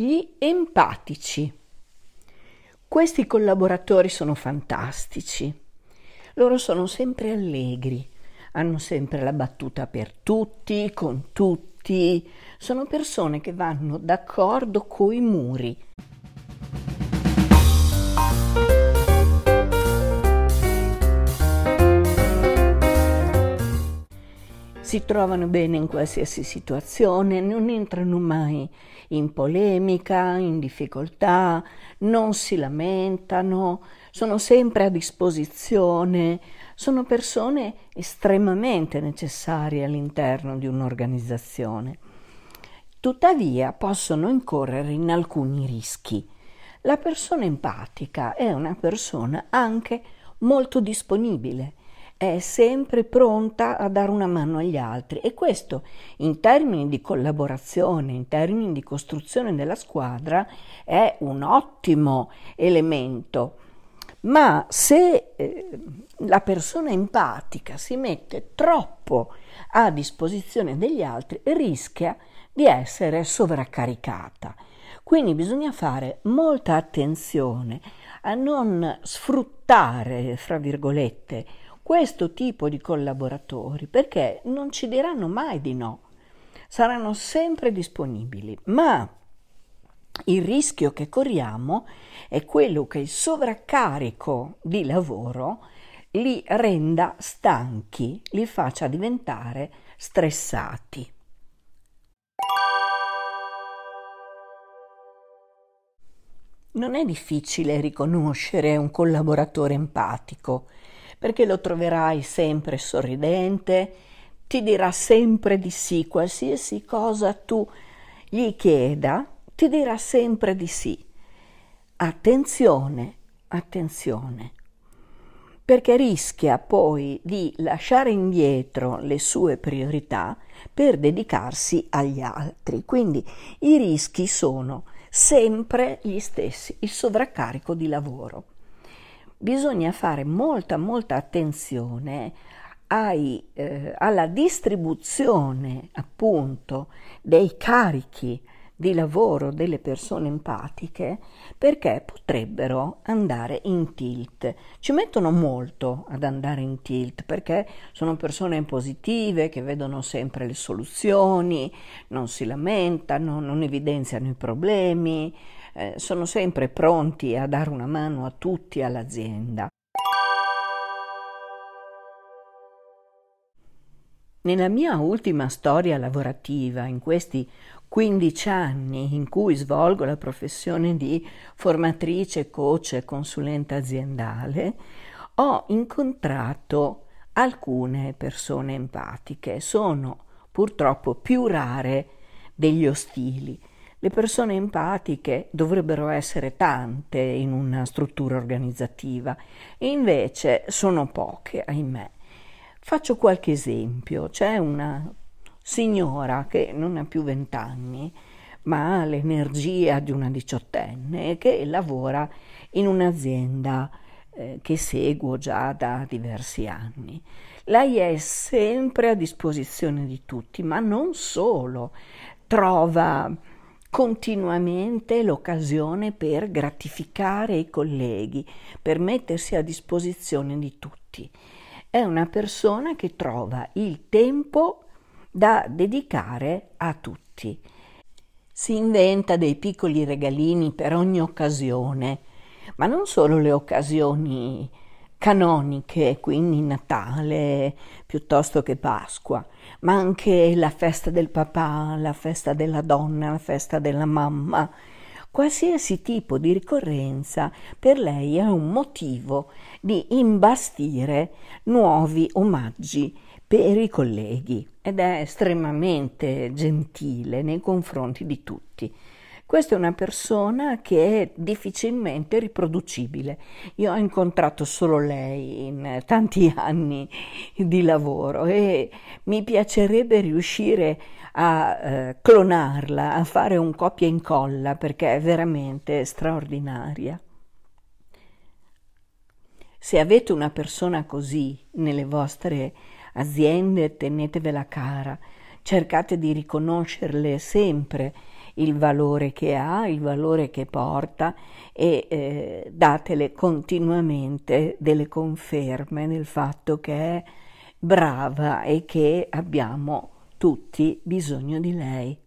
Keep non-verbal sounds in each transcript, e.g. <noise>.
Gli empatici. Questi collaboratori sono fantastici. Loro sono sempre allegri, hanno sempre la battuta per tutti, con tutti. Sono persone che vanno d'accordo coi muri. Si trovano bene in qualsiasi situazione, non entrano mai in polemica, in difficoltà, non si lamentano, sono sempre a disposizione, sono persone estremamente necessarie all'interno di un'organizzazione. Tuttavia possono incorrere in alcuni rischi. La persona empatica è una persona anche molto disponibile, è sempre pronta a dare una mano agli altri e questo in termini di collaborazione, in termini di costruzione della squadra è un ottimo elemento. Ma se eh, la persona empatica si mette troppo a disposizione degli altri, rischia di essere sovraccaricata. Quindi bisogna fare molta attenzione a non sfruttare, fra virgolette, questo tipo di collaboratori perché non ci diranno mai di no, saranno sempre disponibili, ma il rischio che corriamo è quello che il sovraccarico di lavoro li renda stanchi, li faccia diventare stressati. Non è difficile riconoscere un collaboratore empatico perché lo troverai sempre sorridente, ti dirà sempre di sì, qualsiasi cosa tu gli chieda, ti dirà sempre di sì. Attenzione, attenzione, perché rischia poi di lasciare indietro le sue priorità per dedicarsi agli altri. Quindi i rischi sono sempre gli stessi, il sovraccarico di lavoro bisogna fare molta, molta attenzione ai, eh, alla distribuzione appunto dei carichi di lavoro delle persone empatiche perché potrebbero andare in tilt. Ci mettono molto ad andare in tilt perché sono persone positive che vedono sempre le soluzioni, non si lamentano, non evidenziano i problemi, eh, sono sempre pronti a dare una mano a tutti all'azienda. Nella mia ultima storia lavorativa, in questi 15 anni in cui svolgo la professione di formatrice, coach e consulente aziendale, ho incontrato alcune persone empatiche. Sono purtroppo più rare degli ostili le persone empatiche dovrebbero essere tante in una struttura organizzativa e invece sono poche, ahimè. Faccio qualche esempio. C'è una signora che non ha più vent'anni, ma ha l'energia di una diciottenne che lavora in un'azienda eh, che seguo già da diversi anni. Lei è sempre a disposizione di tutti, ma non solo, trova continuamente l'occasione per gratificare i colleghi, per mettersi a disposizione di tutti. È una persona che trova il tempo da dedicare a tutti. Si inventa dei piccoli regalini per ogni occasione, ma non solo le occasioni canoniche, quindi Natale piuttosto che Pasqua, ma anche la festa del papà, la festa della donna, la festa della mamma. Qualsiasi tipo di ricorrenza per lei è un motivo di imbastire nuovi omaggi per i colleghi ed è estremamente gentile nei confronti di tutti. Questa è una persona che è difficilmente riproducibile. Io ho incontrato solo lei in tanti <laughs> anni di lavoro e mi piacerebbe riuscire a eh, clonarla, a fare un copia e incolla perché è veramente straordinaria. Se avete una persona così nelle vostre aziende, tenetevela cara, cercate di riconoscerle sempre il valore che ha, il valore che porta e eh, datele continuamente delle conferme nel fatto che è brava e che abbiamo tutti bisogno di lei.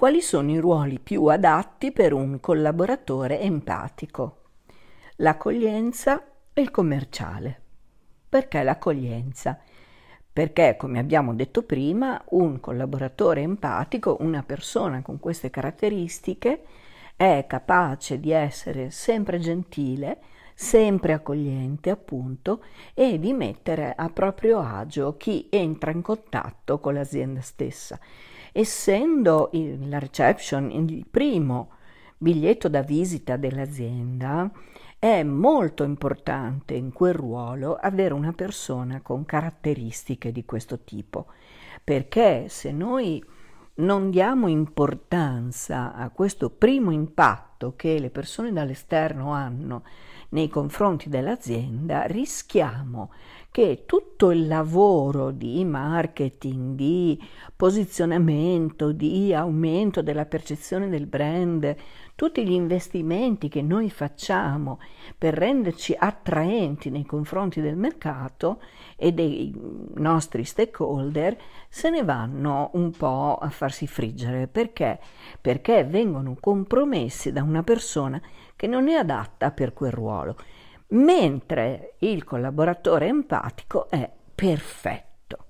Quali sono i ruoli più adatti per un collaboratore empatico? L'accoglienza e il commerciale. Perché l'accoglienza? Perché, come abbiamo detto prima, un collaboratore empatico, una persona con queste caratteristiche, è capace di essere sempre gentile, sempre accogliente, appunto, e di mettere a proprio agio chi entra in contatto con l'azienda stessa. Essendo la reception il primo biglietto da visita dell'azienda, è molto importante in quel ruolo avere una persona con caratteristiche di questo tipo, perché se noi non diamo importanza a questo primo impatto che le persone dall'esterno hanno nei confronti dell'azienda, rischiamo che tutto il lavoro di marketing, di posizionamento, di aumento della percezione del brand, tutti gli investimenti che noi facciamo per renderci attraenti nei confronti del mercato e dei nostri stakeholder se ne vanno un po' a farsi friggere. Perché? Perché vengono compromessi da una persona che non è adatta per quel ruolo mentre il collaboratore empatico è perfetto.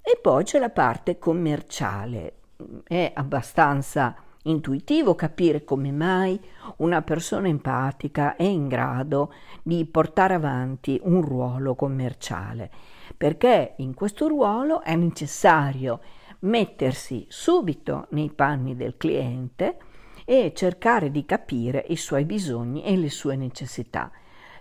E poi c'è la parte commerciale. È abbastanza intuitivo capire come mai una persona empatica è in grado di portare avanti un ruolo commerciale, perché in questo ruolo è necessario mettersi subito nei panni del cliente e cercare di capire i suoi bisogni e le sue necessità.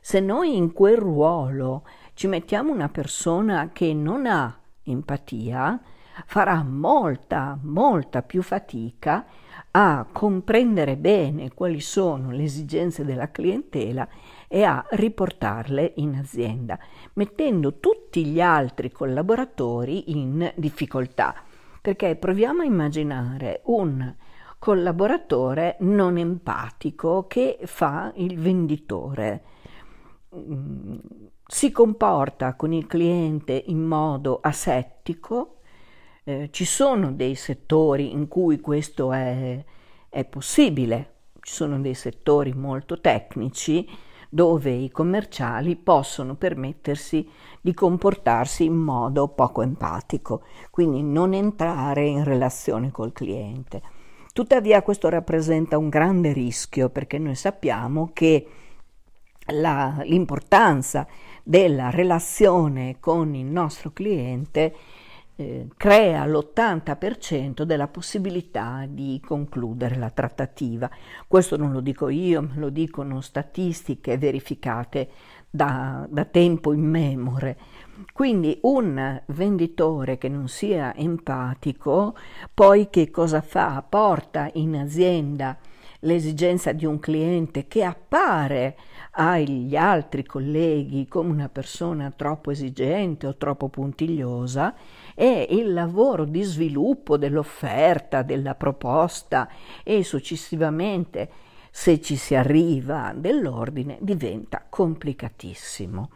Se noi in quel ruolo ci mettiamo una persona che non ha empatia, farà molta, molta più fatica a comprendere bene quali sono le esigenze della clientela e a riportarle in azienda, mettendo tutti gli altri collaboratori in difficoltà. Perché proviamo a immaginare un collaboratore non empatico che fa il venditore si comporta con il cliente in modo asettico, Eh, ci sono dei settori in cui questo è, è possibile, ci sono dei settori molto tecnici dove i commerciali possono permettersi di comportarsi in modo poco empatico, quindi non entrare in relazione col cliente. Tuttavia questo rappresenta un grande rischio perché noi sappiamo che la, l'importanza della relazione con il nostro cliente eh, crea l'80% della possibilità di concludere la trattativa. Questo non lo dico io, lo dicono statistiche verificate da, da tempo immemore. Quindi un venditore che non sia empatico, poi che cosa fa? Porta in azienda l'esigenza di un cliente che appare agli altri colleghi come una persona troppo esigente o troppo puntigliosa e il lavoro di sviluppo dell'offerta, della proposta e successivamente, se ci si arriva, dell'ordine diventa complicatissimo.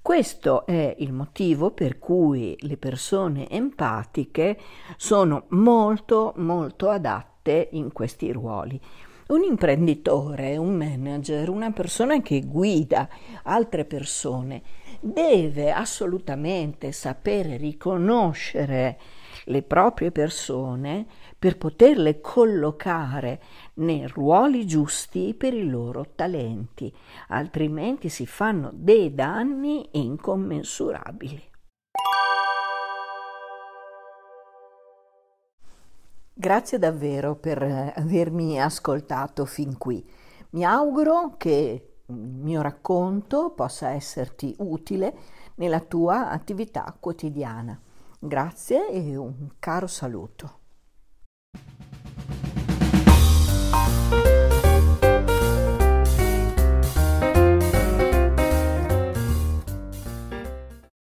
Questo è il motivo per cui le persone empatiche sono molto molto adatte in questi ruoli. Un imprenditore, un manager, una persona che guida altre persone deve assolutamente sapere riconoscere le proprie persone per poterle collocare nei ruoli giusti per i loro talenti, altrimenti si fanno dei danni incommensurabili. Grazie davvero per eh, avermi ascoltato fin qui. Mi auguro che il mio racconto possa esserti utile nella tua attività quotidiana. Grazie e un caro saluto.